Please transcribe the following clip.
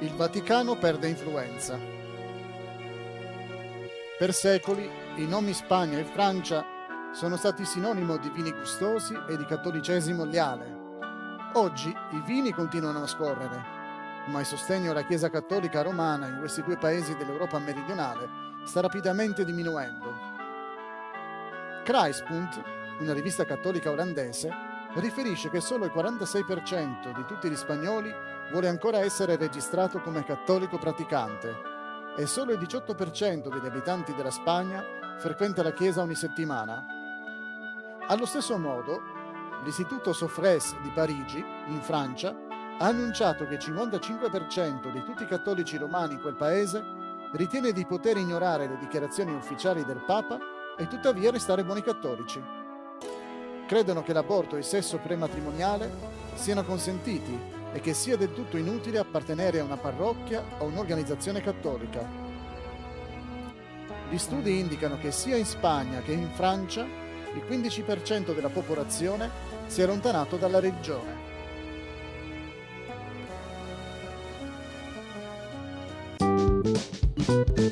Il Vaticano perde influenza. Per secoli i nomi Spagna e Francia sono stati sinonimo di vini gustosi e di cattolicesimo leale. Oggi i vini continuano a scorrere, ma il sostegno alla Chiesa cattolica romana in questi due paesi dell'Europa meridionale sta rapidamente diminuendo. Kruispunt, una rivista cattolica olandese, riferisce che solo il 46% di tutti gli spagnoli vuole ancora essere registrato come cattolico praticante e solo il 18% degli abitanti della Spagna frequenta la chiesa ogni settimana. Allo stesso modo, l'Istituto Sofres di Parigi, in Francia, ha annunciato che il 55% di tutti i cattolici romani in quel paese ritiene di poter ignorare le dichiarazioni ufficiali del Papa e tuttavia restare buoni cattolici. Credono che l'aborto e il sesso prematrimoniale siano consentiti e che sia del tutto inutile appartenere a una parrocchia o un'organizzazione cattolica. Gli studi indicano che sia in Spagna che in Francia il 15% della popolazione si è allontanato dalla religione. Thank